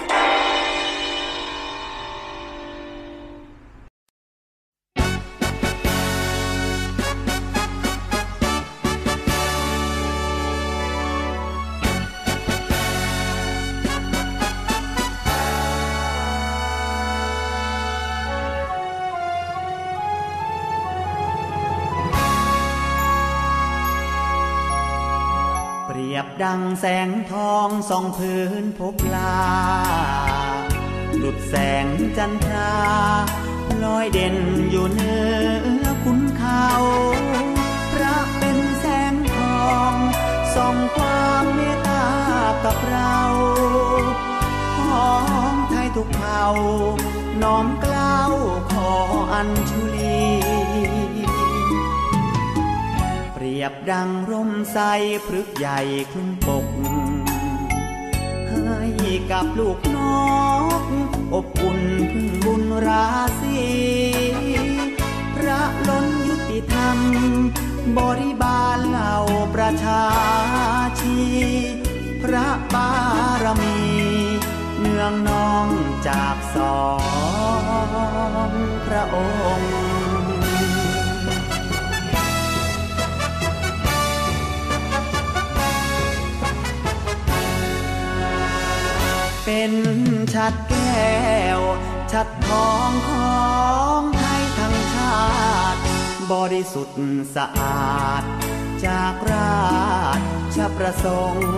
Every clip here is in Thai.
แสงทองส่องพื้นพบลาหลุดแสงจันทราลอยเด่นอยู่เหนือคุณเขาพระเป็นแสงทองส่องความเมตตากับเราของไทยทุกเผ่าน้อมกล้าวขออัญชุลี รียบดังร่มใสพฤกษ์ใหญ่คลุ้มปก ให้กับลูกนก อบอุ่นพึ่งบุญราศีพระล้นยุติธรรม บริบาลเหล่าประชาชี พระบารมี เนืองนองจากสองพระองค์ เป็นชัดแก้ว ชัดทองของไทยทั้งชาติ บริสุทธิ์สะอาด จากราชประสงค์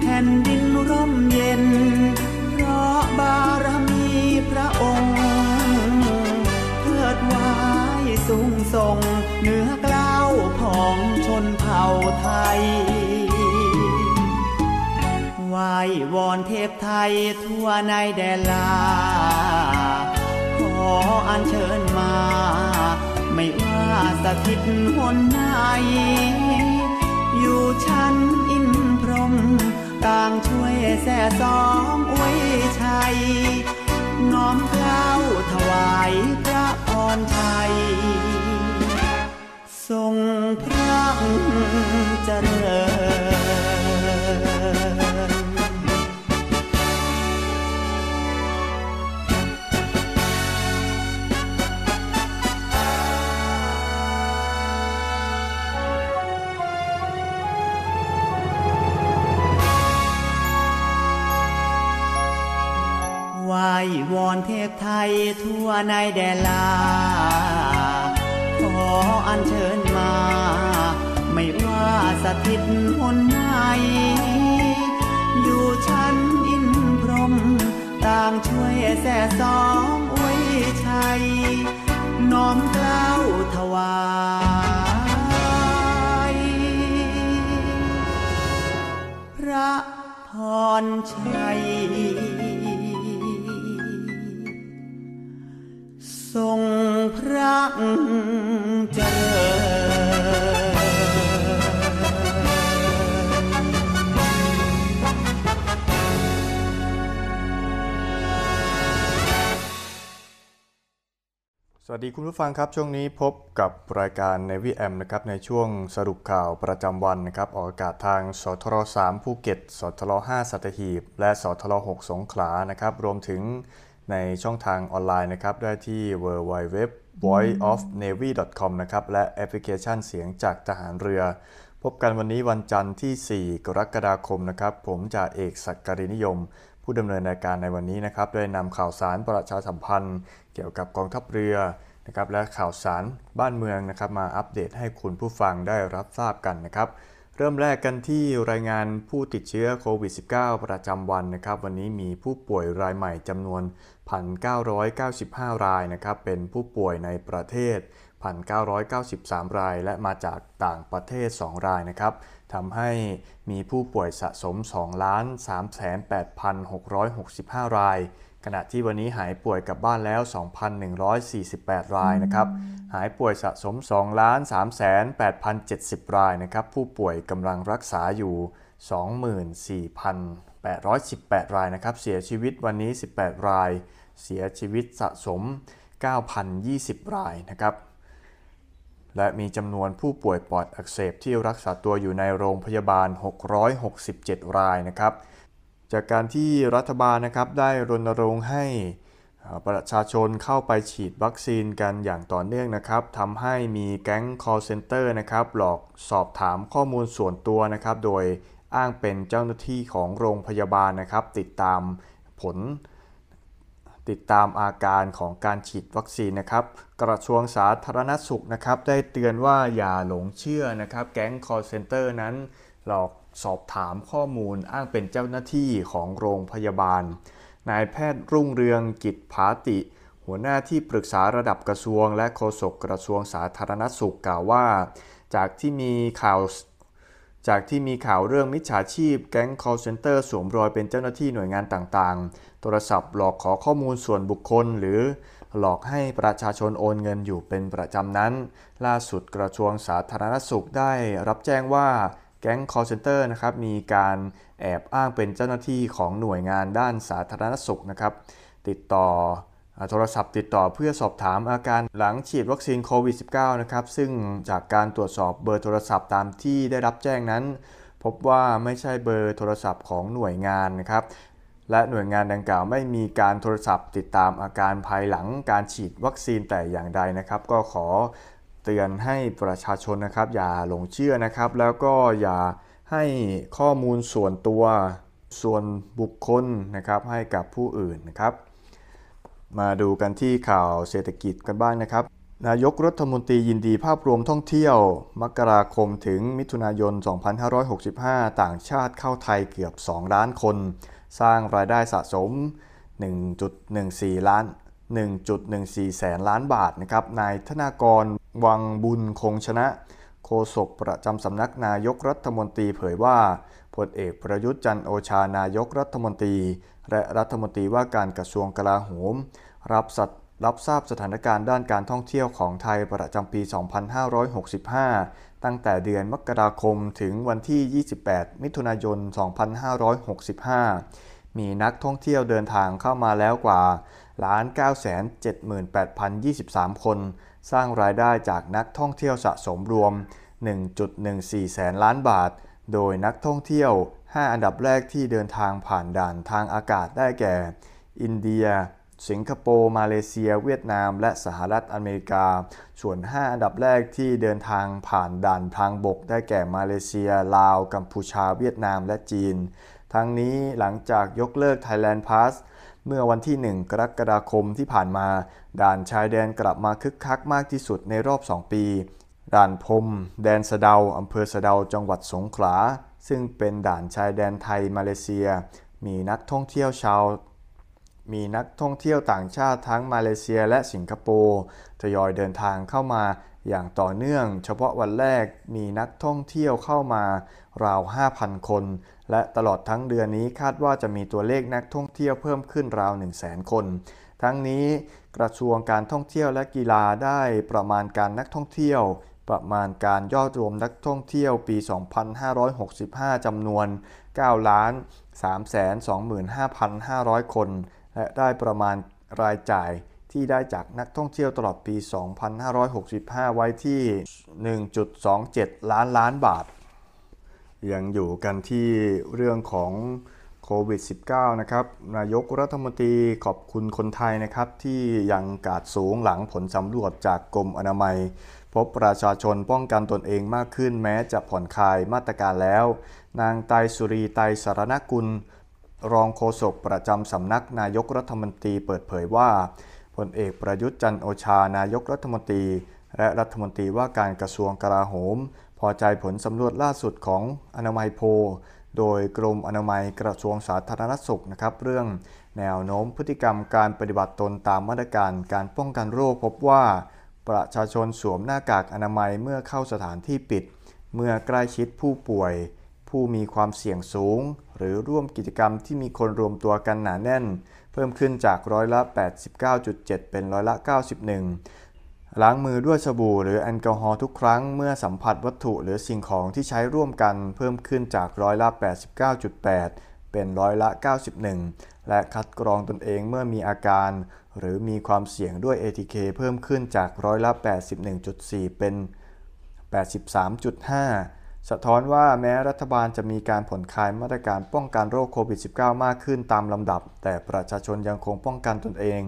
แผ่นดินร่มเย็น เพราะบารมีพระองค์เทิดไว้สูงส่งเหนือกล้าวของชนเผ่าไทย ไหววอนเทพไทยทั่วในแดนลา ขออัญเชิญมา ไม่ว่าสถิตหนไหนอยู่ชั้นอินพรหมต่างช่วยแส่สองอวยชัย น้อมเกล้าถวายพระพรชัย ทรงพระเจริญ ไหววอนเทพไทยทั่วในแดนลา ขออัญเชิญมา ไม่ว่าสถิตหนไหนอยู่ชั้นอินพรหมต่างช่วยแส่สองอวยชัย น้อมเกล้าวถวายพระพรชัย เจริญสวัสดีคุณผู้ฟังครับ ช่วงนี้พบกับรายการ Navy M นะครับในช่วงสรุปข่าวประจำวันนะครับ ออกอากาศทางสทร3ภูเก็ตสทร5สัตหีบ และสทร6สงขลานะครับ รวมถึงในช่องทางออนไลน์นะครับ ได้ที่ voiceofnavy.com นะครับ และแอปพลิเคชันเสียงจากทหารเรือ พบกันวันนี้วันจันทร์ที่ 4 กรกฎาคมนะครับ ผมจ่าเอกศักดิ์รินิยม ผู้ดำเนินรายการในวันนี้นะครับได้นำข่าวสารประชาสัมพันธ์ เกี่ยวกับกองทัพเรือนะครับ และข่าวสารบ้านเมืองนะครับ มาอัปเดตให้คุณผู้ฟังได้รับทราบกันนะครับเริ่มแรกกันที่รายงานผู้ติดเชื้อโควิด -19 ประจำวันนะครับ วันนี้มีผู้ป่วยรายใหม่จำนวน 1,995 รายนะครับเป็นผู้ป่วยในประเทศ 1,993 ราย และมาจากต่างประเทศ 2 รายนะครับทำให้มีผู้ป่วยสะสม2,38,665 ราย ขณะที่วันนี้หายป่วยกลับบ้านแล้ว 2,148 รายนะครับ หายป่วยสะสม2,308,070 รายนะครับ ผู้ป่วยกำลังรักษาอยู่ 24,818 รายนะครับ เสียชีวิตวันนี้ 18 ราย เสียชีวิตสะสม 9,020 รายนะครับ และมีจำนวนผู้ป่วยปอดอักเสบที่รักษาตัวอยู่ในโรงพยาบาล 667 รายนะครับ จากการที่รัฐบาลนะครับได้รณรงค์ให้ประชาชนเข้าไปฉีดวัคซีนกันอย่างต่อเนื่องนะครับทำให้มีแก๊ง call center นะครับ หลอกสอบถามข้อมูลส่วนตัวนะครับ โดยอ้างเป็นเจ้าหน้าที่ของโรงพยาบาลนะครับ ติดตามผล ติดตามอาการของการฉีดวัคซีนนะครับ กระทรวงสาธารณสุขนะครับ ได้เตือนว่าอย่าหลงเชื่อนะครับ แก๊ง call center นั้น หลอกสอบถามข้อมูลอ้างเป็นเจ้าหน้าที่ของโรงพยาบาล นายแพทย์รุ่งเรืองกิจผาติ หัวหน้าที่ปรึกษาระดับกระทรวง และโฆษกกระทรวงสาธารณสุขกล่าวว่า จากที่มีข่าวจากที่มีข่าวเรื่องมิจฉาชีพแก๊ง call center สวมรอยเป็นเจ้าหน้าที่หน่วยงานต่างๆ โทรศัพท์หลอกขอข้อมูลส่วนบุคคล หรือหลอกให้ประชาชนโอนเงินอยู่เป็นประจำนั้น ล่าสุดกระทรวงสาธารณสุขได้รับแจ้งว่าแก๊ง call center นะครับมีการแอบอ้างเป็นเจ้าหน้าที่ของหน่วยงานด้านสาธารณสุขนะครับ ติดต่อโทรศัพท์ติดต่อเพื่อสอบถามอาการหลังฉีดวัคซีนโควิด -19 นะครับ ซึ่งจากการตรวจสอบเบอร์โทรศัพท์ตามที่ได้รับแจ้งนั้น พบว่าไม่ใช่เบอร์โทรศัพท์ของหน่วยงานนะครับ และหน่วยงานดังกล่าวไม่มีการโทรศัพท์ ติดตามอาการภายหลังการฉีดวัคซีนแต่อย่างใดนะครับ ก็ขอเตือนให้ประชาชนนะครับ อย่าหลงเชื่อนะครับ แล้วก็อย่าให้ข้อมูลส่วนตัวส่วนบุคคลนะครับให้กับผู้อื่นนะครับ มาดูกันที่ข่าวเศรษฐกิจกันบ้างนะครับ นายกรัฐมนตรียินดีภาพรวมท่องเที่ยว มกราคมถึงมิถุนายน 2565 ต่างชาติเข้าไทยเกือบ 2 ล้านคน สร้างรายได้สะสม 1.14 ล้าน 1.14 แสนล้านบาทนะครับ นายธนากรวังบุญคงชนะ โฆษกประจำสำนักนายกรัฐมนตรีเผยว่าพลเอกประยุทธ์จันทร์โอชานายกรัฐมนตรี และรัฐมนตรีว่าการกระทรวงกลาโหม รับสัตรับทราบสถานการณ์ด้านการท่องเที่ยวของไทยประจำปี 2565 ตั้งแต่เดือนมกราคมถึงวันที่ 28 มิถุนายน 2565 มีนักท่องเที่ยวเดินทางเข้ามาแล้วกว่าล้าน978,023 คน สร้างรายได้จากนักท่องเที่ยวสะสมรวม 1.14 แสนล้านบาท โดยนักท่องเที่ยว 5 อันดับแรกที่เดินทางผ่านด่านทางอากาศได้แก่ อินเดีย สิงคโปร์ มาเลเซีย เวียดนาม และสหรัฐอเมริกา ส่วน 5 อันดับแรกที่เดินทางผ่านด่านทางบก ได้แก่มาเลเซีย ลาว กัมพูชา เวียดนาม และจีน ทั้งนี้หลังจากยกเลิก Thailand Pass เมื่อวันที่ 1 กรกฎาคมที่ผ่านมา ด่านชายแดนกลับมาคึกคักมากที่สุดในรอบ 2 ปี ด่านพรม แดนสะเดาอำเภอสะเดา จังหวัดสงขลา ซึ่งเป็นด่านชายแดนไทยมาเลเซีย มีนักท่องเที่ยวชาว มีนักท่องเที่ยวต่างชาติทั้งมาเลเซียและสิงคโปร์ทยอยเดินทางเข้ามาอย่างต่อเนื่อง เฉพาะวันแรกมีนักท่องเที่ยวเข้ามาราว 5,000 คน และตลอดทั้งเดือนนี้คาดว่าจะมีตัวเลขนักท่องเที่ยวเพิ่มขึ้นราว 100,000 คน ทั้งนี้กระทรวงการท่องเที่ยวและกีฬาได้ประมาณการนักท่องเที่ยว ประมาณการยอดรวมนักท่องเที่ยวปี 2565 จำนวน 9 ล้าน 325,500 คน และได้ประมาณรายจ่ายที่ได้จากนักท่องเที่ยวตลอดปี 2565 ไว้ที่ 1.27 ล้านล้านบาท ยังอยู่กันที่เรื่องของโควิด -19 นะครับ นายกรัฐมนตรีขอบคุณคนไทยนะครับ ที่ยังกาดสูงหลังผลสำรวจจากกรมอนามัย พบประชาชนป้องกันตนเองมากขึ้นแม้จะผ่อนคลายมาตรการแล้ว นางไตรสุรีไตรสารณกุล รองโฆษกประจำสำนักนายกรัฐมนตรีเปิดเผยว่าพลเอกประยุทธ์จันโอชานายกรัฐมนตรี และรัฐมนตรีว่าการกระทรวงกลาโหม พอใจผลสำรวจล่าสุดของอนามัยโพโดยกรมอนามัยกระทรวงสาธารณสุขนะครับ เรื่องแนวโน้มพฤติกรรมการปฏิบัติตนตามมาตรการการป้องกันโรคพบว่า ประชาชนสวมหน้ากากอนามัยเมื่อเข้าสถานที่ปิด เมื่อใกล้ชิดผู้ป่วย ผู้มีความเสี่ยงสูง หรือร่วมกิจกรรมที่มีคนรวมตัวกันหนาแน่น เพิ่มขึ้นจากร้อยละ 89.7 เป็นร้อยละ 91 ล้างมือด้วยสบู่หรือแอลกอฮอล์ทุกครั้งเมื่อสัมผัสวัตถุหรือสิ่งของที่ใช้ร่วมกัน เพิ่มขึ้นจากร้อยละ 89.8 เป็นร้อยละ 91 และคัดกรองตนเองเมื่อมีอาการ หรือมีความเสี่ยงด้วย ATK เพิ่มขึ้นจากร้อยละ 81.4 เป็น 83.5 สะท้อนว่าแม้รัฐบาลจะมีการผ่อนคลายมาตรการป้องกันโรคโควิด -19 มากขึ้นตามลำดับ แต่ประชาชนยังคงป้องกันตนเอง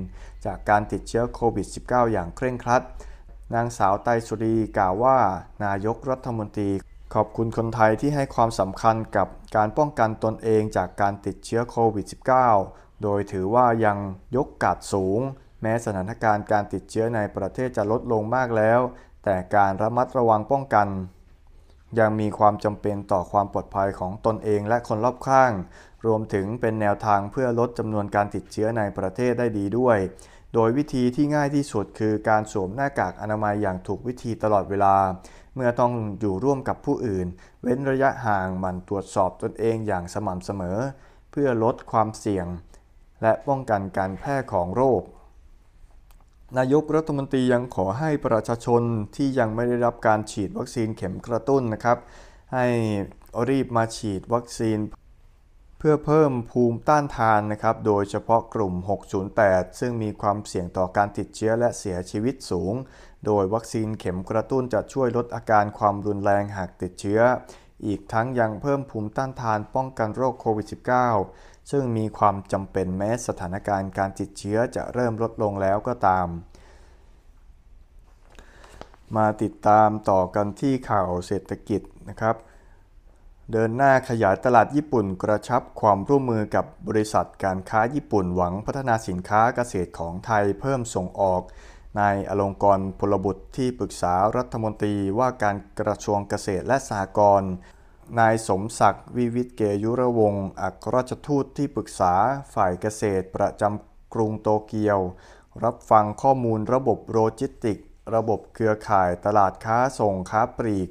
จากการติดเชื้อโควิด -19 อย่างเคร่งครัด นางสาวไตรสุรีกล่าวว่า นายกรัฐมนตรี ขอบคุณคนไทยที่ให้ความสำคัญกับการป้องกันตนเองจากการติดเชื้อโควิด -19 โดยถือว่ายังยกกาดสูง แม้สถานการณ์การติดเชื้อในประเทศจะลดลงมากแล้ว แต่การระมัดระวังป้องกัน ยังมีความจำเป็นต่อความปลอดภัยของตนเองและคนรอบข้าง รวมถึงเป็นแนวทางเพื่อลดจำนวนการติดเชื้อในประเทศได้ดีด้วย โดยวิธีที่ง่ายที่สุดคือการสวมหน้ากากอนามัยอย่างถูกวิธีตลอดเวลา เมื่อต้องอยู่ร่วมกับผู้อื่น เว้นระยะห่างหมั่นตรวจสอบตนเองอย่างสม่ำเสมอ เพื่อลดความเสี่ยง และป้องกันการแพร่ของโรค นายกรัฐมนตรียังขอให้ประชาชนที่ยังไม่ได้รับการฉีดวัคซีนเข็มกระตุ้นนะครับ ให้รีบมาฉีดวัคซีน เพื่อเพิ่มภูมิต้านทานนะครับ โดยเฉพาะกลุ่ม 608 ซึ่งมีความเสี่ยงต่อการติดเชื้อและเสียชีวิตสูง โดยวัคซีนเข็มกระตุ้นจะช่วยลดอาการความรุนแรงหากติดเชื้อ อีกทั้งยังเพิ่มภูมิต้านทานป้องกันโรคโควิด -19 ซึ่งมีความจำเป็นแม้สถานการณ์การติดเชื้อจะเริ่มลดลงแล้วก็ตาม มาติดตามต่อกันที่ข่าวเศรษฐกิจนะครับ เดินหน้าขยายตลาดญี่ปุ่นกระชับความร่วมมือกับบริษัทการค้าญี่ปุ่นหวังพัฒนาสินค้าเกษตรของไทยเพิ่มส่งออกนายอลงกรพลบุตรที่ปรึกษารัฐมนตรีว่าการกระทรวงเกษตรและสหกรณ์ นายสมศักดิ์วิวิตเกยุรวงศ์อัครราชทูตที่ปรึกษาฝ่ายเกษตรประจำกรุงโตเกียว รับฟังข้อมูลระบบโลจิสติก ระบบเครือข่ายตลาดค้าส่งค้าปลีก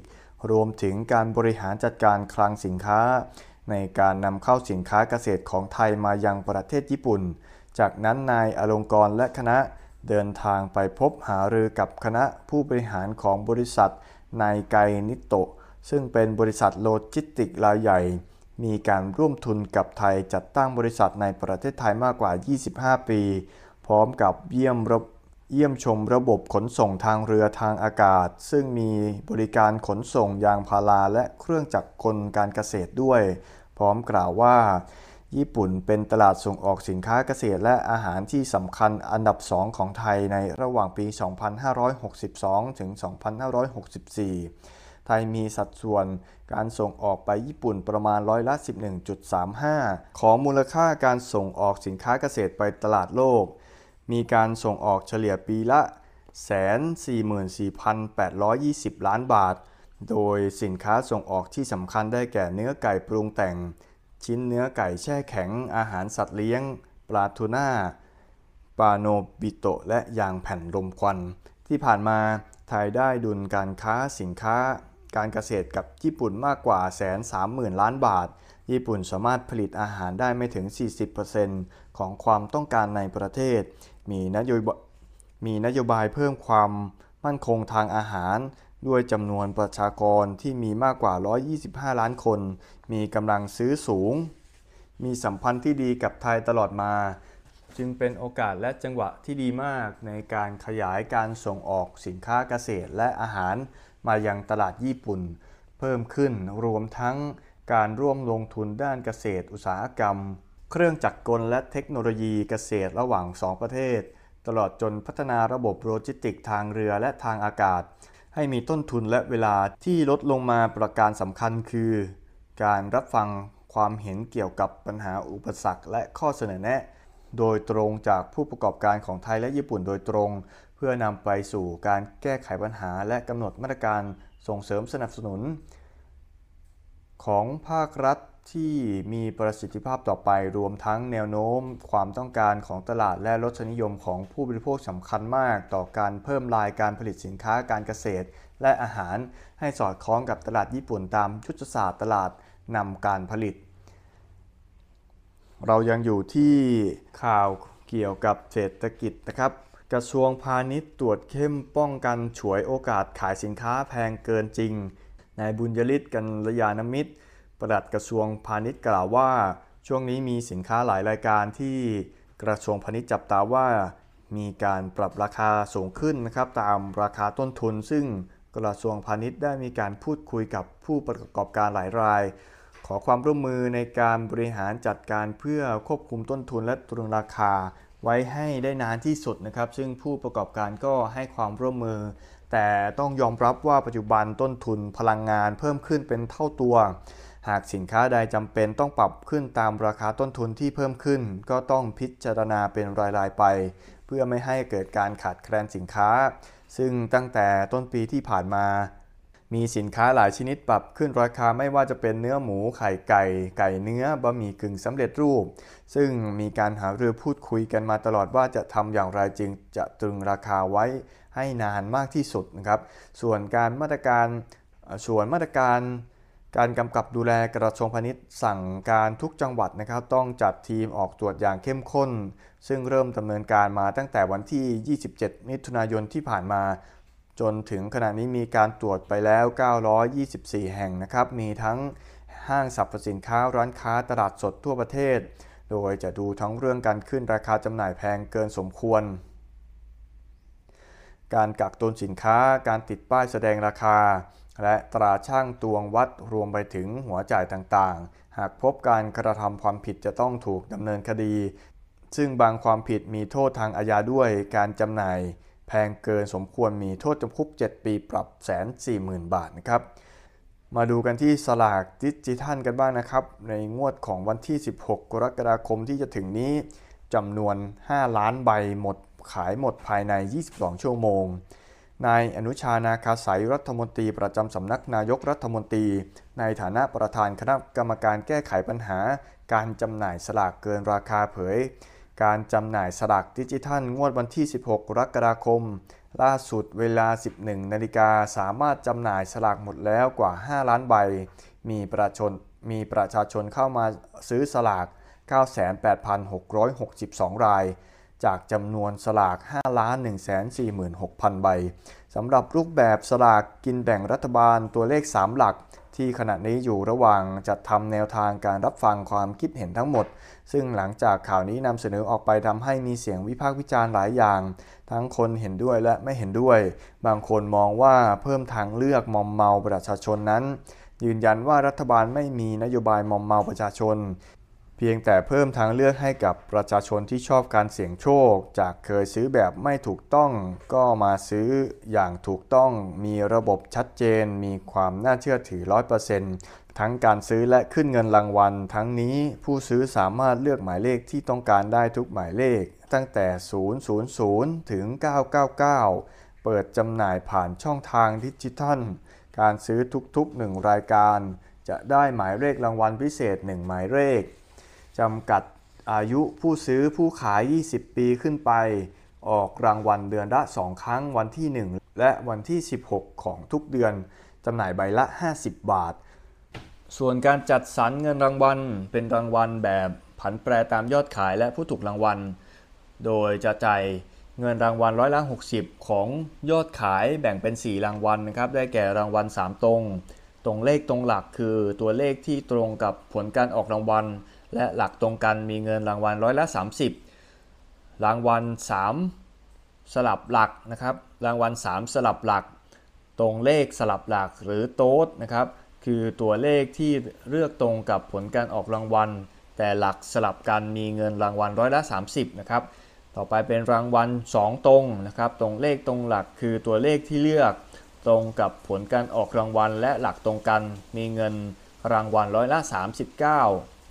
รวมถึงการบริหารจัดการคลังสินค้า ในการนำเข้าสินค้าเกษตรของไทยมายังประเทศญี่ปุ่น จากนั้นนายอลงกรและคณะเดินทางไปพบหารือกับคณะผู้บริหารของบริษัทไนไกนิตโตะ ซึ่งเป็นบริษัทโลจิสติกรายใหญ่ มีการร่วมทุนกับไทยจัดตั้งบริษัทในประเทศไทยมากกว่า 25 ปี พร้อมกับเยี่ยมระเยี่ยมชมระบบขนส่งทางเรือทางอากาศ ซึ่งมีบริการขนส่งยางพาราและเครื่องจักรกลการเกษตรด้วย พร้อมกล่าวว่า ญี่ปุ่นเป็นตลาดส่งออกสินค้าเกษตรและอาหารที่สำคัญอันดับสองของไทยในระหว่างปี 2562 ถึง 2564 ไทยมีสัดส่วนการส่งออกไปญี่ปุ่นประมาณร้อยละ 11.35 ของมูลค่าการส่งออกสินค้าเกษตรไปตลาดโลก มีการส่งออกเฉลี่ยปีละ 144,820 ล้านบาท โดยสินค้าส่งออกที่สำคัญได้แก่เนื้อไก่ปรุงแต่ง ชิ้นเนื้อไก่แช่แข็ง อาหารสัตว์เลี้ยง ปลาทูน่าปลาโนบิโตะและยางแผ่นลมควัน ที่ผ่านมาไทยได้ดุลการค้าสินค้า การเกษตรกับญี่ปุ่นมากกว่าแสนสามหมื่นล้านบาท ญี่ปุ่นสามารถผลิตอาหารได้ไม่ถึง 40%ของความต้องการในประเทศ มีนโยบายมีนโยบายเพิ่มความมั่นคงทางอาหาร ด้วยจำนวนประชากรที่มีมากกว่า 125 ล้านคน มีกำลังซื้อสูง มีสัมพันธ์ที่ดีกับไทยตลอดมา จึงเป็นโอกาสและจังหวะที่ดีมากในการขยายการส่งออกสินค้าเกษตรและอาหาร มายังตลาดญี่ปุ่น เพิ่มขึ้นรวมทั้งการร่วมลงทุนด้านเกษตรอุตสาหกรรม เครื่องจักรกลและเทคโนโลยีเกษตรระหว่าง 2 ประเทศ ตลอดจนพัฒนาระบบโลจิสติกทางเรือและทางอากาศ ให้มีต้นทุนและเวลาที่ลดลงมาประการสำคัญคือ การรับฟังความเห็นเกี่ยวกับปัญหาอุปสรรคและข้อเสนอแนะ โดยตรงจากผู้ประกอบการของไทยและญี่ปุ่นโดยตรง พื่อนำไปสู่การแก้ไขปัญหาและกำหนดมาตรการส่งเสริมสนับสนุน ของภาครัฐที่มีประสิทธิภาพต่อไปรวมทั้งแนวโน้ม ความต้องการของตลาดและรสนิยมของผู้บริโภคสำคัญมาก ต่อการเพิ่มรายการผลิตสินค้าการเกษตร และอาหารให้สอดคล้องกับตลาดญี่ปุ่นตามยุทธศาสตร์ตลาดนำการผลิต เรายังอยู่ที่ข่าวเกี่ยวกับเศรษฐกิจนะครับ กระทรวงพาณิชย์ตรวจเข้มป้องกันฉวยโอกาสขายสินค้าแพงเกินจริง นายบุญยฤทธิ์กันรยานมิตรปลัดกระทรวงพาณิชย์กล่าวว่า ช่วงนี้มีสินค้าหลายรายการที่กระทรวงพาณิชย์จับตาว่า มีการปรับราคาสูงขึ้นนะครับตามราคาต้นทุน ซึ่งกระทรวงพาณิชย์ได้มีการพูดคุยกับผู้ประกอบการหลายราย ขอความร่วมมือในการบริหารจัดการเพื่อควบคุมต้นทุนและตรึงราคา ไว้ให้ได้นานที่สุดนะครับ ซึ่งผู้ประกอบการก็ให้ความร่วมมือ แต่ต้องยอมรับว่าปัจจุบันต้นทุนพลังงานเพิ่มขึ้นเป็นเท่าตัว หากสินค้าใดจำเป็นต้องปรับขึ้นตามราคาต้นทุนที่เพิ่มขึ้น ก็ต้องพิจารณาเป็นรายๆไป เพื่อไม่ให้เกิดการขาดแคลนสินค้า ซึ่งตั้งแต่ต้นปีที่ผ่านมา มีสินค้าหลายชนิดปรับขึ้นราคาไม่ว่าจะเป็นเนื้อหมูไข่ไก่ ไก่เนื้อบะหมี่กึ่งสำเร็จรูป ซึ่งมีการหารือพูดคุยกันมาตลอดว่าจะทำอย่างไรจึงจะตรึงราคาไว้ให้นานมากที่สุดนะครับ ส่วนการมาตรการส่วนมาตรการการกำกับดูแลกระทรวงพาณิชย์สั่งการทุกจังหวัดนะครับ ต้องจัดทีมออกตรวจอย่างเข้มข้น ซึ่งเริ่มดำเนินการมาตั้งแต่วันที่ 27 มิถุนายนที่ผ่านมา จนถึงขณะนี้มีการตรวจไปแล้ว 924 แห่งนะครับ มีทั้งห้างสรรพสินค้าร้านค้าตลาดสดทั่วประเทศ โดยจะดูทั้งเรื่องการขึ้นราคาจำหน่ายแพงเกินสมควร การกักตุนสินค้า การติดป้ายแสดงราคา และตราช่างตวงวัดรวมไปถึงหัวจ่ายต่างๆ หากพบการกระทำความผิดจะต้องถูกดำเนินคดี ซึ่งบางความผิดมีโทษทางอาญาด้วยการจำหน่าย พงเกินสมควรมีโทษจำคุก 7 ปีปรับแสนสี่หมื่นบาทนะครับมาดูกันที่สลากดิจิทัลกันบ้างนะครับ ในงวดของวันที่ 16 กรกฎาคมที่จะถึงนี้จำนวน 5 ล้านใบหมดขายหมดภายใน 22 ชั่วโมง นายอนุชานาคาสายรัฐมนตรีประจำสำนักนายกรัฐมนตรี ในฐานะประธานคณะกรรมการแก้ไขปัญหา การจำหน่ายสลากเกินราคาเผย การจำหน่ายสลากดิจิทัล งวดวันที่ 16 กรกฎาคม ล่าสุดเวลา 11 นาฬิกาสามารถจำหน่ายสลากหมดแล้วกว่า 5 ล้านใบ มีประชาชนมีประชาชนเข้ามาซื้อสลาก 98,662 ราย จากจำนวนสลาก5 146,000 ใบสำหรับรูปแบบสลากกินแบ่งรัฐบาลตัวเลข 3 หลัก ที่ขณะนี้อยู่ระหว่างจัดทำแนวทางการรับฟังความคิดเห็นทั้งหมด ซึ่งหลังจากข่าวนี้นำเสนอออกไปทำให้มีเสียงวิพากษ์วิจารณ์หลายอย่าง ทั้งคนเห็นด้วยและไม่เห็นด้วย บางคนมองว่าเพิ่มทางเลือกมอมเมาประชาชนนั้น ยืนยันว่ารัฐบาลไม่มีนโยบายมอมเมาประชาชน พียงแต่เพิ่มทางเลือกให้กับประชาชนที่ชอบการเสี่ยงโชค จากเคยซื้อแบบไม่ถูกต้อง ก็มาซื้ออย่างถูกต้อง มีระบบชัดเจน มีความน่าเชื่อถือ 100%ทั้งการซื้อและขึ้นเงินรางวัล ทั้งนี้ผู้ซื้อสามารถเลือกหมายเลขที่ต้องการได้ทุกหมายเลข ตั้งแต่ 000 ถึง 999 เปิดจำหน่ายผ่านช่องทางดิจิทัล การซื้อทุกๆ 1 รายการ จะได้หมายเลขรางวัลพิเศษ 1 หมายเลข จำกัดอายุผู้ซื้อผู้ขาย 20 ปีขึ้นไป ออกรางวัลเดือนละ 2 ครั้งวันที่ 1 และวันที่ 16 ของทุกเดือนจำหน่ายใบละ 50 บาท ส่วนการจัดสรรเงินรางวัลเป็นรางวัลแบบผันแปรตามยอดขายและผู้ถูกรางวัล โดยจะจ่ายเงินรางวัลร้อยละ60 ของยอดขายแบ่งเป็น 4 รางวัลนะครับ ได้แก่รางวัล 3 ตรง ตรงเลขตรงหลักคือตัวเลขที่ตรงกับผลการออกรางวัล และหลักตรงกันมีเงินรางวัลร้อยละ 30 รางวัล 3 สลับหลักนะครับ รางวัล 3 สลับหลัก ตรงเลขสลับหลักหรือโต๊ดนะครับ คือตัวเลขที่เลือกตรงกับผลการออกรางวัล แต่หลักสลับกันมีเงินรางวัลร้อยละ 30 นะครับ ต่อไปเป็นรางวัล 2 ตรงนะครับ ตรงเลขตรงหลักคือตัวเลขที่เลือกตรงกับผลการออกรางวัล และหลักตรงกันมีเงินรางวัลร้อยละ 39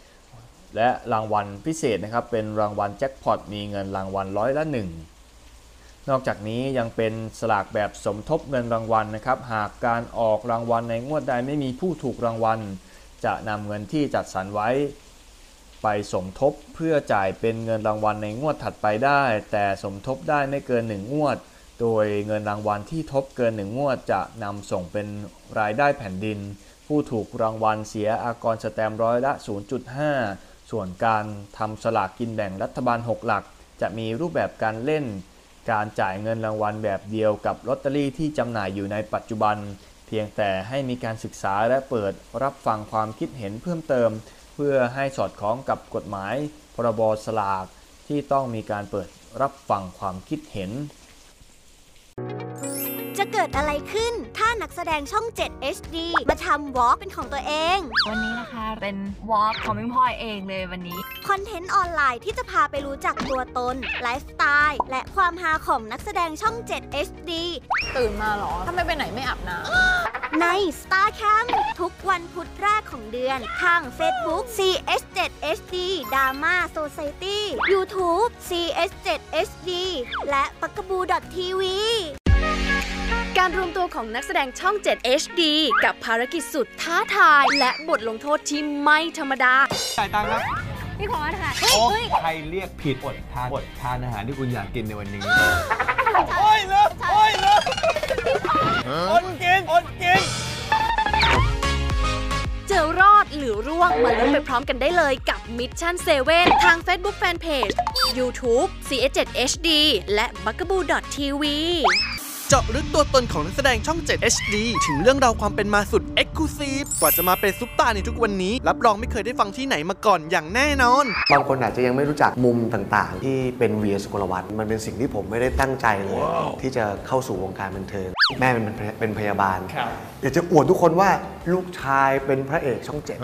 และรางวัลพิเศษนะครับ เป็นรางวัลแจ็คพอตมีเงินรางวัลร้อยละ 1 นอกจากนี้ยังเป็นสลากแบบสมทบเงินรางวัลนะครับ หากการออกรางวัลในงวดใดไม่มีผู้ถูกรางวัล จะนำเงินที่จัดสรรไว้ ไปสมทบเพื่อจ่ายเป็นเงินรางวัลในงวดถัดไปได้ แต่สมทบได้ไม่เกิน 1 งวด โดยเงินรางวัลที่ทบเกิน 1 งวด จะนำส่งเป็นรายได้แผ่นดิน ผู้ถูกรางวัลเสียอากรสแตมร้อยละ 0.5 ส่วนการทำสลากกินแบ่งรัฐบาล 6 หลัก จะมีรูปแบบการเล่น การจ่ายเงินรางวัลแบบเดียวกับลอตเตอรี่ที่จำหน่ายอยู่ในปัจจุบัน เพียงแต่ให้มีการศึกษาและเปิดรับฟังความคิดเห็นเพิ่มเติม เพื่อให้สอดคล้องกับกฎหมาย พรบสลากที่ต้องมีการเปิดรับฟังความคิดเห็น จะเกิดอะไรขึ้น ถ้านักแสดงช่อง 7 HD มาทำ vlog เป็นของตัวเอง วันนี้นะคะเป็น vlog ของพิมพลอยเองเลยวันนี้ คอนเทนต์ออนไลน์ที่จะพาไปรู้จักตัวตน ไลฟ์สไตล์ และความฮาของนักแสดงช่อง 7 HD ตื่นมาเหรอ ถ้าไม่ไปไหนไม่อาบน้ำใน Star Camp ทุกวันพุธแรกของเดือน ทาง Facebook CS7HD Drama Society YouTube CS7HD และปักกบู .tv การรวมตัวของนักแสดงช่อง 7 HD กับภารกิจสุดท้าทาย และบทลงโทษที่ไม่ธรรมดา จ่ายตังค์ครับำพี่ขอค่ะโอ้ใครเรียกผิดอดทานอดทานอาหารที่คุณอยากกินในวันนี้จะรอดหรือร่วงมาลุ้นไปพร้อมกันได้เลยกับ Mission 7 ทาง Facebook Fanpage YouTube CS7 HD และ b u g a b o o TV เจาะลึกตัวตนของนักแสดงช่อง 7 HD ถึงเรื่องราวความเป็นมาสุด e x c l u s i v e กว่าจะมาเป็นซุปตาร์ในทุกวันนี้ รับรองไม่เคยได้ฟังที่ไหนมาก่อนอย่างแน่นอน บางคนอาจจะยังไม่รู้จักมุมต่างๆ ที่เป็นเวียสุกลวัฒน์มันเป็นสิ่งที่ผมไม่ได้ตั้งใจเลย ที่จะเข้าสู่วงการบันเทิงแม่เป็นเป็นพยาบาลอยากจะอวดทุกคนว่าลูกชายเป็นพระเอกช่องเจ็ด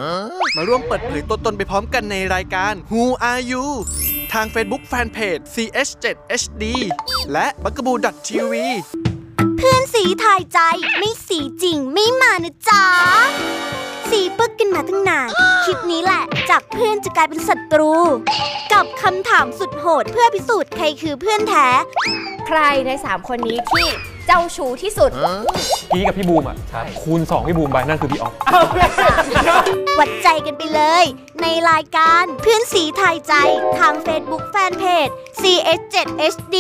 มาร่วมเปิดเผยตัวตนไปพร้อมกันในรายการ Who Are You ทาง Facebook Fanpage CH7HD และ b u g a b o o TV เพื่อนสีทายใจไม่สีจริงไม่มานะจ๊ะ สีปึกกันมาตั้งนาน คลิปนี้แหละ จากเพื่อนจะกลายเป็นศัตรู กับคำถามสุดโหดเพื่อพิสูจน์ใครคือเพื่อนแท้ ใครใน 3 คนนี้ที่เจ้าชู้ที่สุด พี่กับพี่บูมอะคูณ 2 พี่บูมไปนั่นคือพี่ออฟวัดใจกันไปเลย ในรายการเพื่อนสีทายใจทาง Facebook Fanpage CS7HD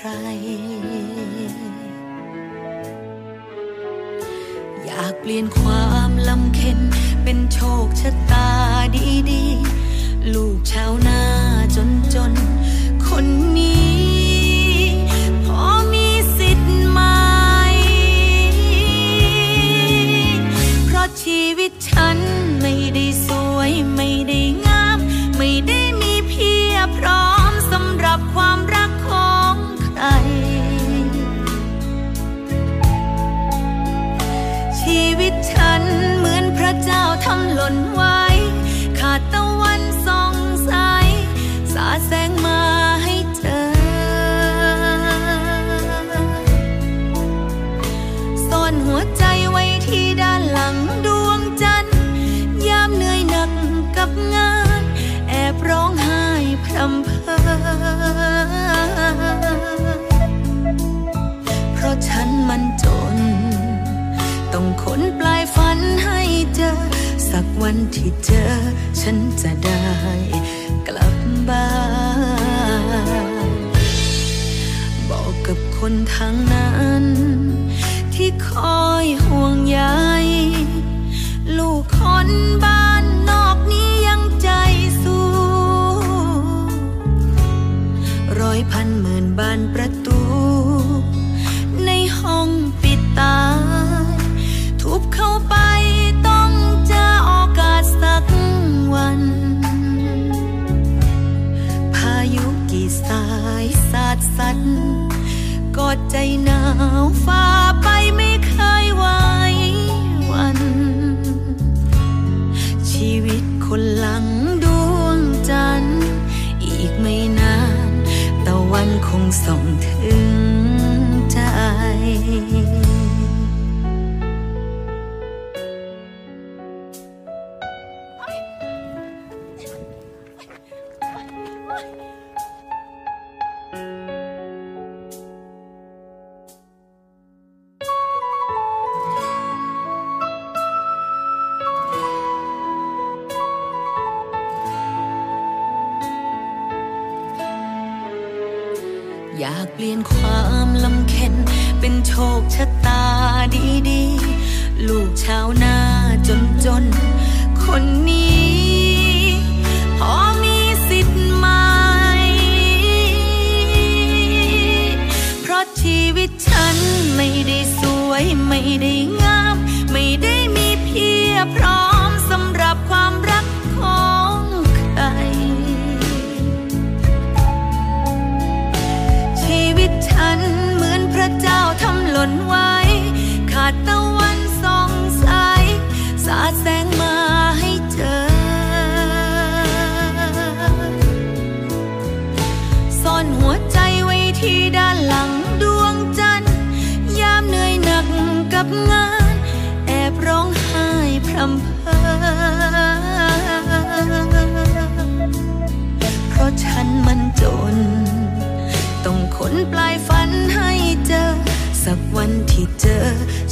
ใคร อยากเปลี่ยนความลำเค็น เป็นโชคชะตาดีๆ ลูกชาวนาจนๆ คนนี้ วันที่เจอฉันจะได้กลับบ้าน บอกกับคนทางนั้น ที่คอยห่วงใยลูกคนบ้านนอกนี้ยังใจสู้ร้อยพันหมื่นบานประตู ในห้อง อดใจหนาวฟ้า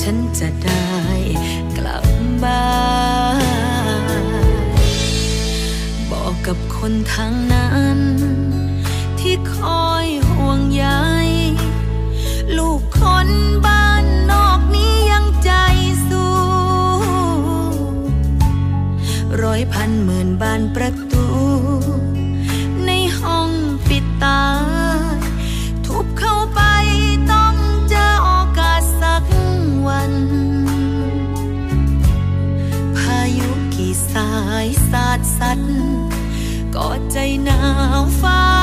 ฉันจะได้กลับบ้าน บอกกับคนทางนั้น ที่คอยห่วงใยลูกคนบ้านนอกนี้ยังใจสู้ร้อยพันหมื่นบ้านประ dày nào phai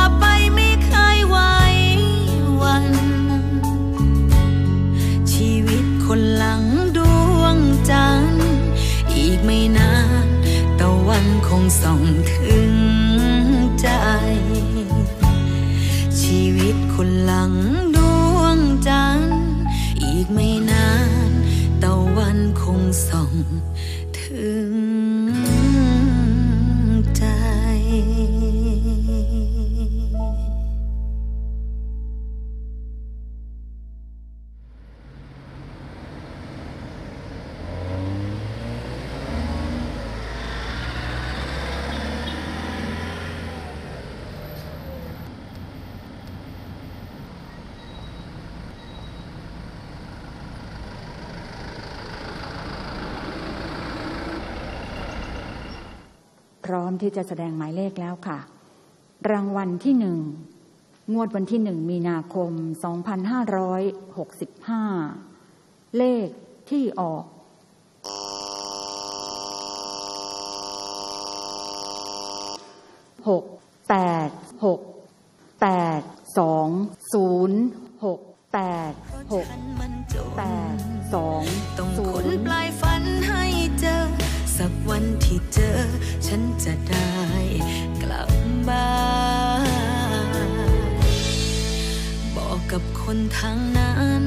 จะแสดงหมายเลขแล้วค่ะ รางวัลที่หนึ่งงวดวันที่หนึ่งมีนาคม 2565 เลขที่ออกหกแปดหกแปดสองศูนย์หกแปดหกแปดสองต้องศูขนนย์ปลายฝันให้เจอ สักวันที่ เจอ ฉันจะได้กลับบ้านบอกกับคนทางนั้น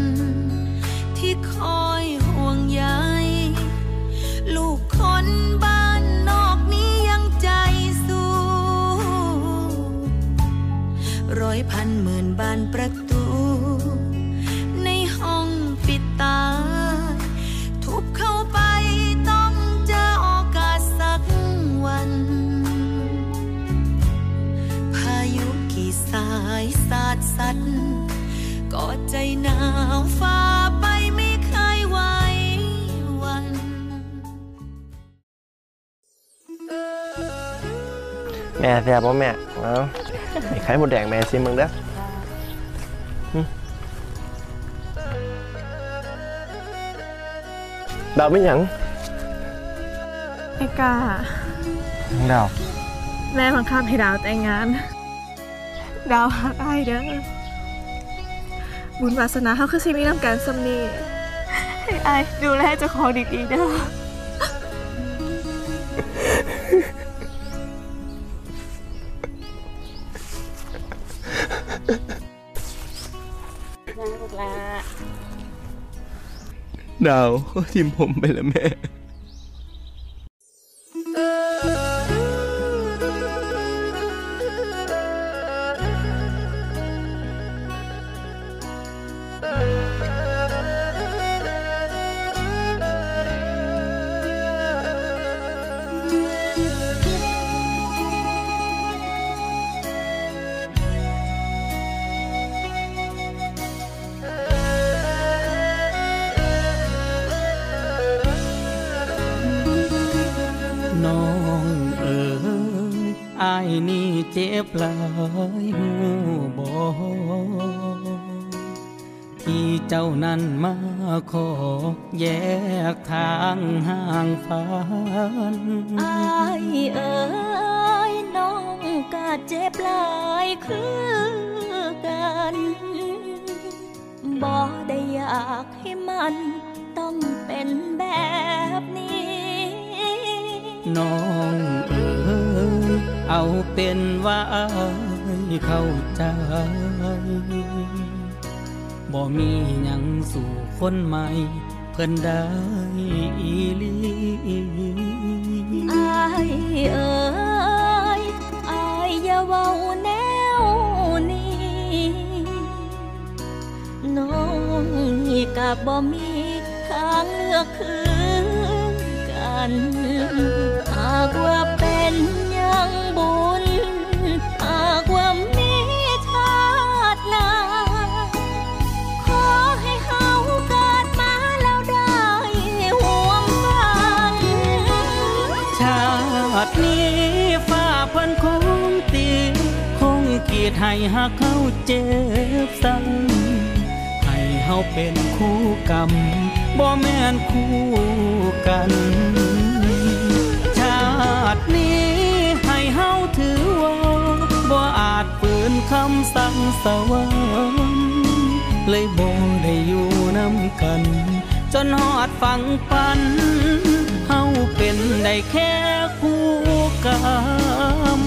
ม่แซ่บบ่แม่เอาไอ้ไข่หมดแดงแม่ซิมึงเด้อหึดาวไม่หยังไอ้กาดาว แม่บังคับให้ดาวแต่งงาน ดาวหักไอ้ายเด้อบุญวาสนาเขาคือสิมีน้ำกันสำนีให้ไอ้ายดูแลเจ้าของดีๆเด้อ นะลูกลาดาวเขาทิมผมไปแล้วแม่ เพิ่นได้ ให้หักเขาเจ็บซ้ำให้เฮาเป็นคู่กรรมบ่แม่นคู่กัน ชาตินี้ให้เฮาถือว่าบ่อาจฝืนคำสั่งสวรรค์เลยบ่ได้อยู่น้ำกัน จนหอดฟังปันเฮาเป็นได้แค่คู่กรรม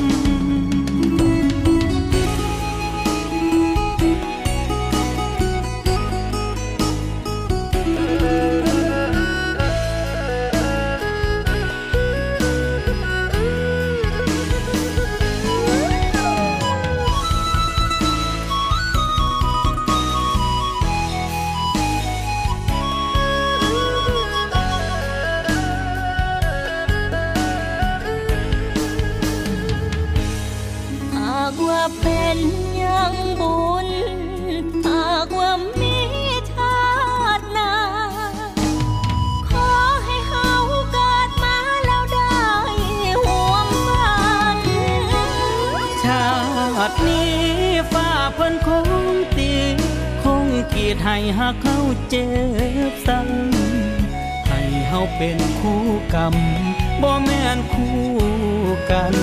ดให้หักเขาเจ็บซ้ำให้เฮาเป็นคู่กรรมบ่แม่นคู่กัน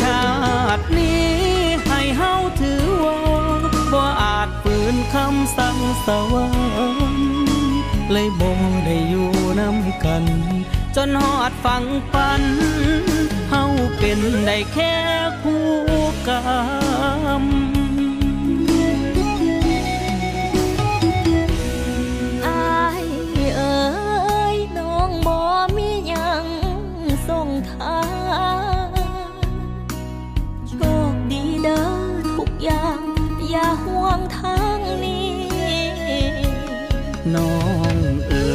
ชาตินี้ให้เฮาถือว่าบ่อาจฝืนคำสั่งสวรรค์เลยบ่ได้อยู่น้ำกัน จนหอดฟังปันเฮาเป็นได้แค่คู่กรรม โชคดีเด้อทุกอย่าง อย่าห่วงทางนี้ น้องเอ๋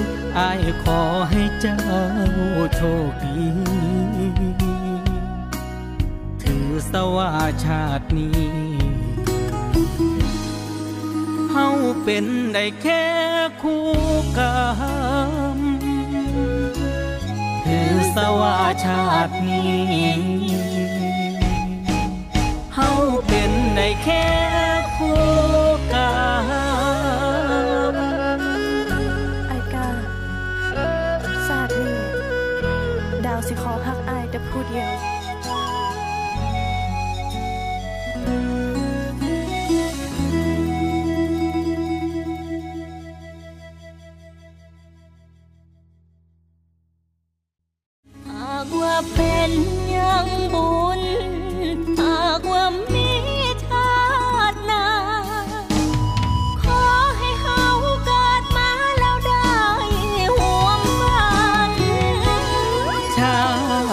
ยอายขอให้เจ้าโชคดีถือสว่าชาตินี้เฮาเป็นได้แค่คู่กรรมถือ สวาชาตินี้เฮาเป็นในแค่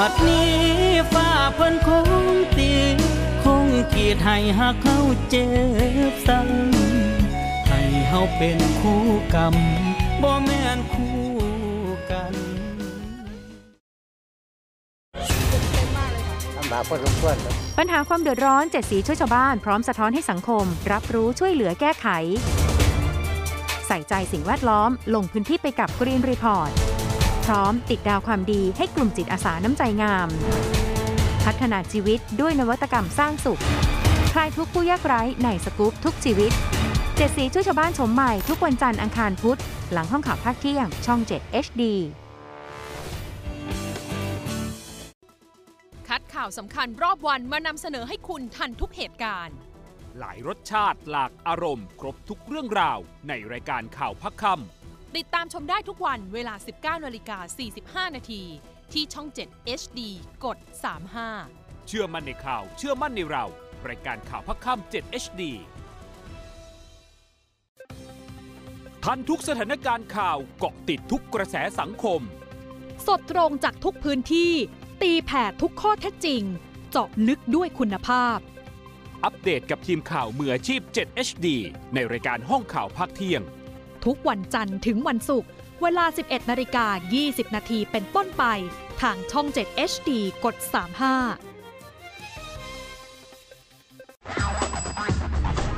ตินี้ฟ้าเพิ่นคงตีคงกีดให้หักเขาเจ็บซ้ำให้เฮาเป็นคู่กรรมบ่แม่นคู่กันลำบากพอสมควรครับปัญหาความเดือดร้อนเจ็ดสีช่วยชาวบ้านพร้อมสะท้อนให้สังคม รับรู้ช่วยเหลือแก้ไข ใส่ใจสิ่งแวดล้อมลงพื้นที่ไปกับ Green Report พร้ อมติดดาวความดีให้กลุ่มจิตอาสาน้ำใจงาม พัฒนาชีวิตด้วยนวัตกรรมสร้างสุข คลายทุกข์ผู้ยากไร้ในสกู๊ปทุกชีวิตเจ็ดสีช่วยชาวบ้านชมใหม่ทุกวันจันทร์อังคารพุธ หลังห้องข่าวภาคเที่ยง ช่อง 7 HD คัดข่าวสำคัญรอบวันมานำเสนอให้คุณทันทุกเหตุการณ์ หลายรสชาติหลากอารมณ์ ครบทุกเรื่องราว ในรายการข่าวพักค ติดตามชมได้ทุกวันเวลา 19นาฬิกา45 นาที ที่ช่อง 7 HD กด 35ำเชื่อมั่นในข่าว เชื่อมั่นในเรา รายการข่าวพักค่ำ7 HD ทันทุกสถานการณ์ข่าวเกาะติดทุกกระแสสังคม สดตรงจากทุกพื้นที่ ตีแผ่ทุกข้อเท็จจริง เจาะลึกด้วยคุณภาพ อัปเดตกับทีมข่าวมืออาชีพ 7 HD ในรายการห้องข่าวภาคเที่ยง ทุกวันจันทร์ถึงวันศุกร์เวลา 11นาฬิกา20 นาทีเป็นต้นไป ทางช่อง 7 HD กด 35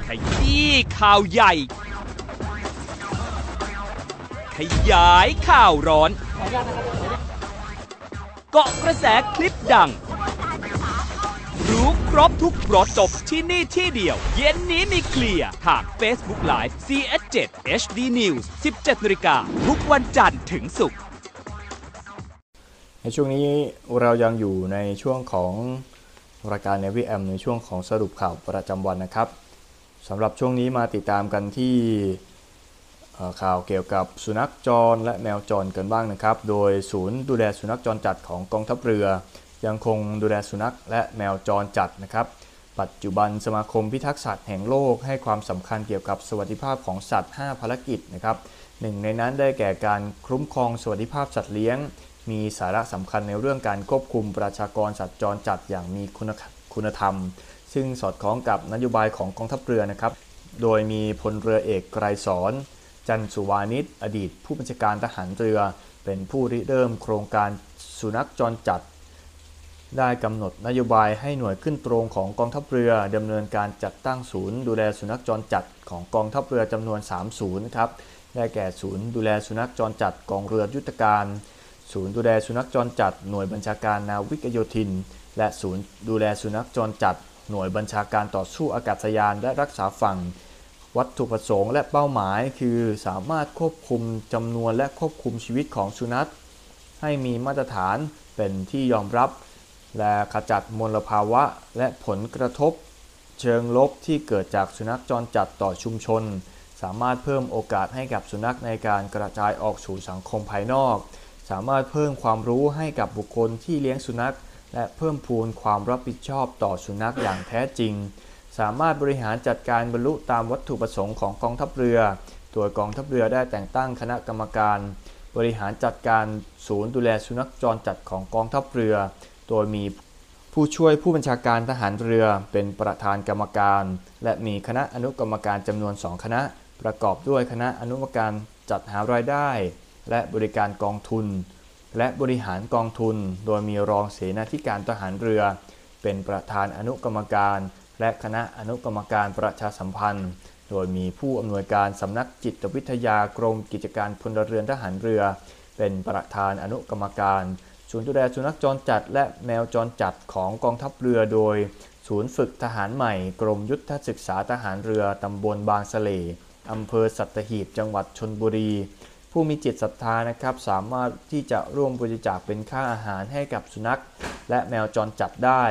ขยี้ข่าวใหญ่ ขยายข่าวร้อน เกาะกระแสคลิปดัง รู้ครบทุกรสจบที่นี่ที่เดียว เย็นนี้มีเคลียร์ทาง Facebook Live CS7 HD News 17นาฬิกาทุกวันจันทร์ถึงศุกร์ในช่วงนี้เรายังอยู่ในช่วงของรายการเนวิแอมในช่วงของสรุปข่าวประจำวันนะครับสำหรับช่วงนี้มาติดตามกันที่ข่าวเกี่ยวกับสุนัขจรและแมวจรกันบ้างนะครับ โดยศูนย์ดูแลสุนัขจรจัดของกองทัพเรือ ยังคงดูแลสุนัขและแมวจรจัดนะครับ ปัจจุบันสมาคมพิทักษ์สัตว์แห่งโลกให้ความสำคัญเกี่ยวกับสวัสดิภาพของสัตว์ 5 ภารกิจนะครับหนึ่งในนั้นได้แก่การคุ้มครองสวัสดิภาพสัตว์เลี้ยง มีสาระสำคัญในเรื่องการควบคุมประชากรสัตว์จรจัดอย่างมีคุณคุณธรรม ซึ่งสอดคล้องกับนโยบายของกองทัพเรือนะครับ โดยมีพลเรือเอกไกรสอน จันสุวานิชอดีต ผู้บัญชาการทหารเรือ เป็นผู้ริเริ่มโครงการสุนัขจรจัด ได้กำหนดนโยบายให้หน่วยขึ้นตรงของกองทัพเรือดำเนินการจัดตั้งศูนย์ ดูแลสุนัขจรจัดของกองทัพเรือจำนวน 3 ศูนย์นะครับได้แก่ศูนย์ดูแลสุนัขจรจัดกองเรือยุทธการ ศูนย์ดูแลสุนัขจรจัดหน่วยบัญชาการนาวิกโยธิน และศูนย์ดูแลสุนัขจรจัด หน่วยบัญชาการต่อสู้อากาศยานและรักษาฝั่ง วัตถุประสงค์และเป้าหมายคือสามารถควบคุมจำนวนและควบคุมชีวิตของสุนัขให้มีมาตรฐานเป็นที่ยอมรับ และขจัดมลภาวะและผลกระทบ เชิงลบที่เกิดจากสุนัขจรจัดต่อชุมชน สามารถเพิ่มโอกาสให้กับสุนัขในการกระจายออกสู่สังคมภายนอก สามารถเพิ่มความรู้ให้กับบุคคลที่เลี้ยงสุนัข และเพิ่มพูนความรับผิดชอบต่อสุนัขอย่างแท้จริง สามารถบริหารจัดการบรรลุตามวัตถุประสงค์ของกองทัพเรือโดยกองทัพเรือได้แต่งตั้งคณะกรรมการ บริหารจัดการศูนย์ดูแลสุนัขจรจัดของกองทัพเรือ โดยมีผู้ช่วยผู้บัญชาการทหารเรือเป็นประธานกรรมการ และมีคณะอนุกรรมการจำนวน2คณะ ประกอบด้วยคณะอนุกรรมการจัดหารายได้ และบริการกองทุน และบริหารกองทุน โดยมีรองเสนาธิการทหารเรือ เป็นประธานอนุกรรมการ และคณะอนุกรรมการประชาสัมพันธ์ โดยมีผู้อำนวยการสำนักจิตวิทยากรมกิจการพลเรือนทหารเรือ เป็นประธานอนุกรรมการ ศูนย์ดูแลสุนัขจรจัด และแมวจรจัดของกองทัพเรือโดย ศูนย์ฝึกทหารใหม่ กรมยุทธศึกษาทหารเรือตำบลบางสะเลอำเภอสัตหีบจังหวัดชนบุรี ผู้มีจิตศรัทธานะครับสามารถที่จะร่วมบริจาคเป็นค่าอาหารให้กับสุนัข และแมวจรจัดได้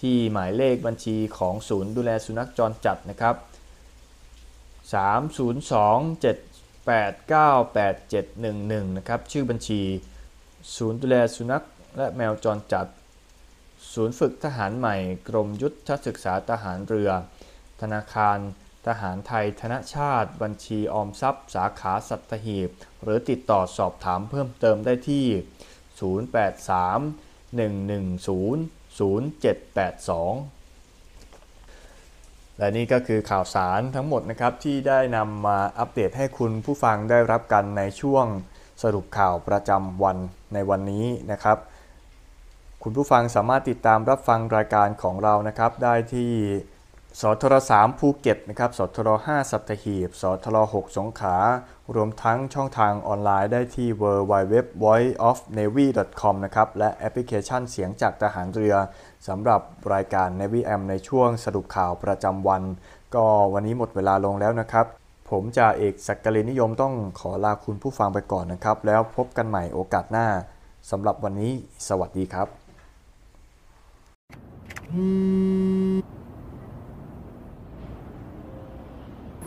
ที่หมายเลขบัญชีของศูนย์ดูแลสุนัขจรจัดนะครับ 302-789-8711 นะครับ ชื่อบัญชี ศูนย์ดูแลสุนัขและแมวจรจัด ศูนย์ฝึกทหารใหม่ กรมยุทธศึกษาทหารเรือ ธนาคาร ทหารไทย ธนชาติ บัญชีออมทรัพย์ สาขาสัตหีบ หรือติดต่อสอบถามเพิ่มเติมได้ที่ 083-110-0782 และนี่ก็คือข่าวสารทั้งหมดนะครับที่ได้นำมาอัปเดตให้คุณผู้ฟังได้รับกันในช่วง สรุปข่าวประจำวันในวันนี้นะครับ คุณผู้ฟังสามารถติดตามรับฟังรายการของเรานะครับ ได้ที่สทร3ภูเก็ตนะครับสทร5สัตหีบสทร6สงขลารวมทั้งช่องทางออนไลน์ได้ที่ www.voiceofnavy.com นะครับและแอปพลิเคชันเสียงจากทหารเรือสำหรับรายการ Navy AM ในช่วงสรุปข่าวประจำวัน ก็วันนี้หมดเวลาลงแล้วนะครับ ผมจ่าเอกสักกลินนิยมต้องขอลาคุณผู้ฟังไปก่อนนะครับ แล้วพบกันใหม่โอกาสหน้าสำหรับวันนี้สวัสดีครับ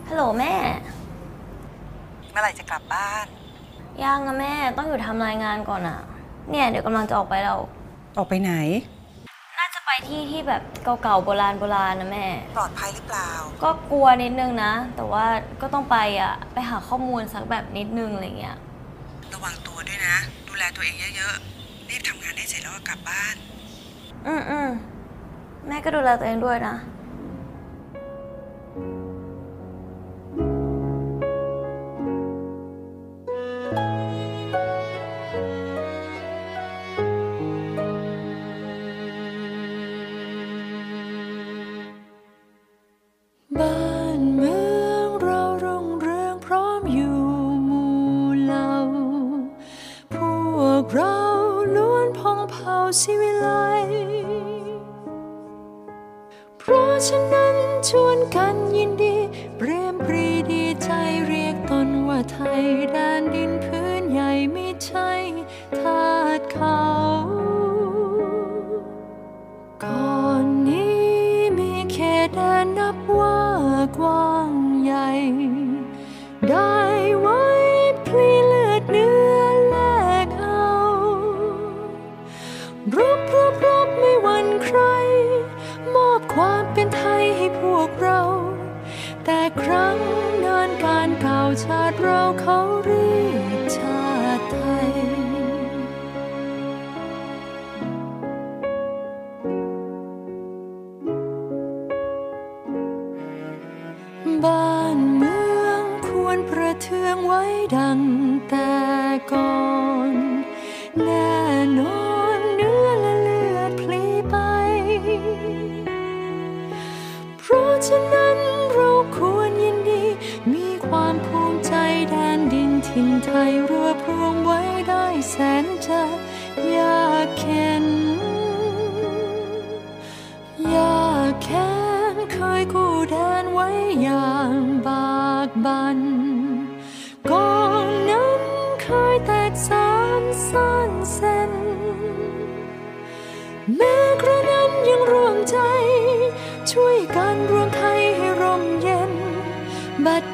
ฮัลโหลแม่ เมื่อไหร่จะกลับบ้าน ยังอะแม่ต้องอยู่ทำรายงานก่อนอะเนี่ยเดี๋ยวกำลังจะออกไปแล้ว ออกไปไหนน่าจะ ไปที่ที่แบบเก่าๆโบราณโบราณนะแม่ ปลอดภัยหรือเปล่า ก็กลัวนิดนึงนะ แต่ว่าก็ต้องไปอะไปหาข้อมูลสักแบบนิดนึงอะไรเงี้ย ระวังตัวด้วยนะ ดูแลตัวเองเยอะๆ รีบทำงานได้เสร็จแล้วก็กลับบ้าน อืมอืมแม่ก็ดูแลตัวเองด้วยนะบ้ ศิวิไลเพราะฉะนั้นชวนกันยินดี เปรมปรีดีใจเรียกตนว่าไทยแดนดิน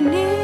บั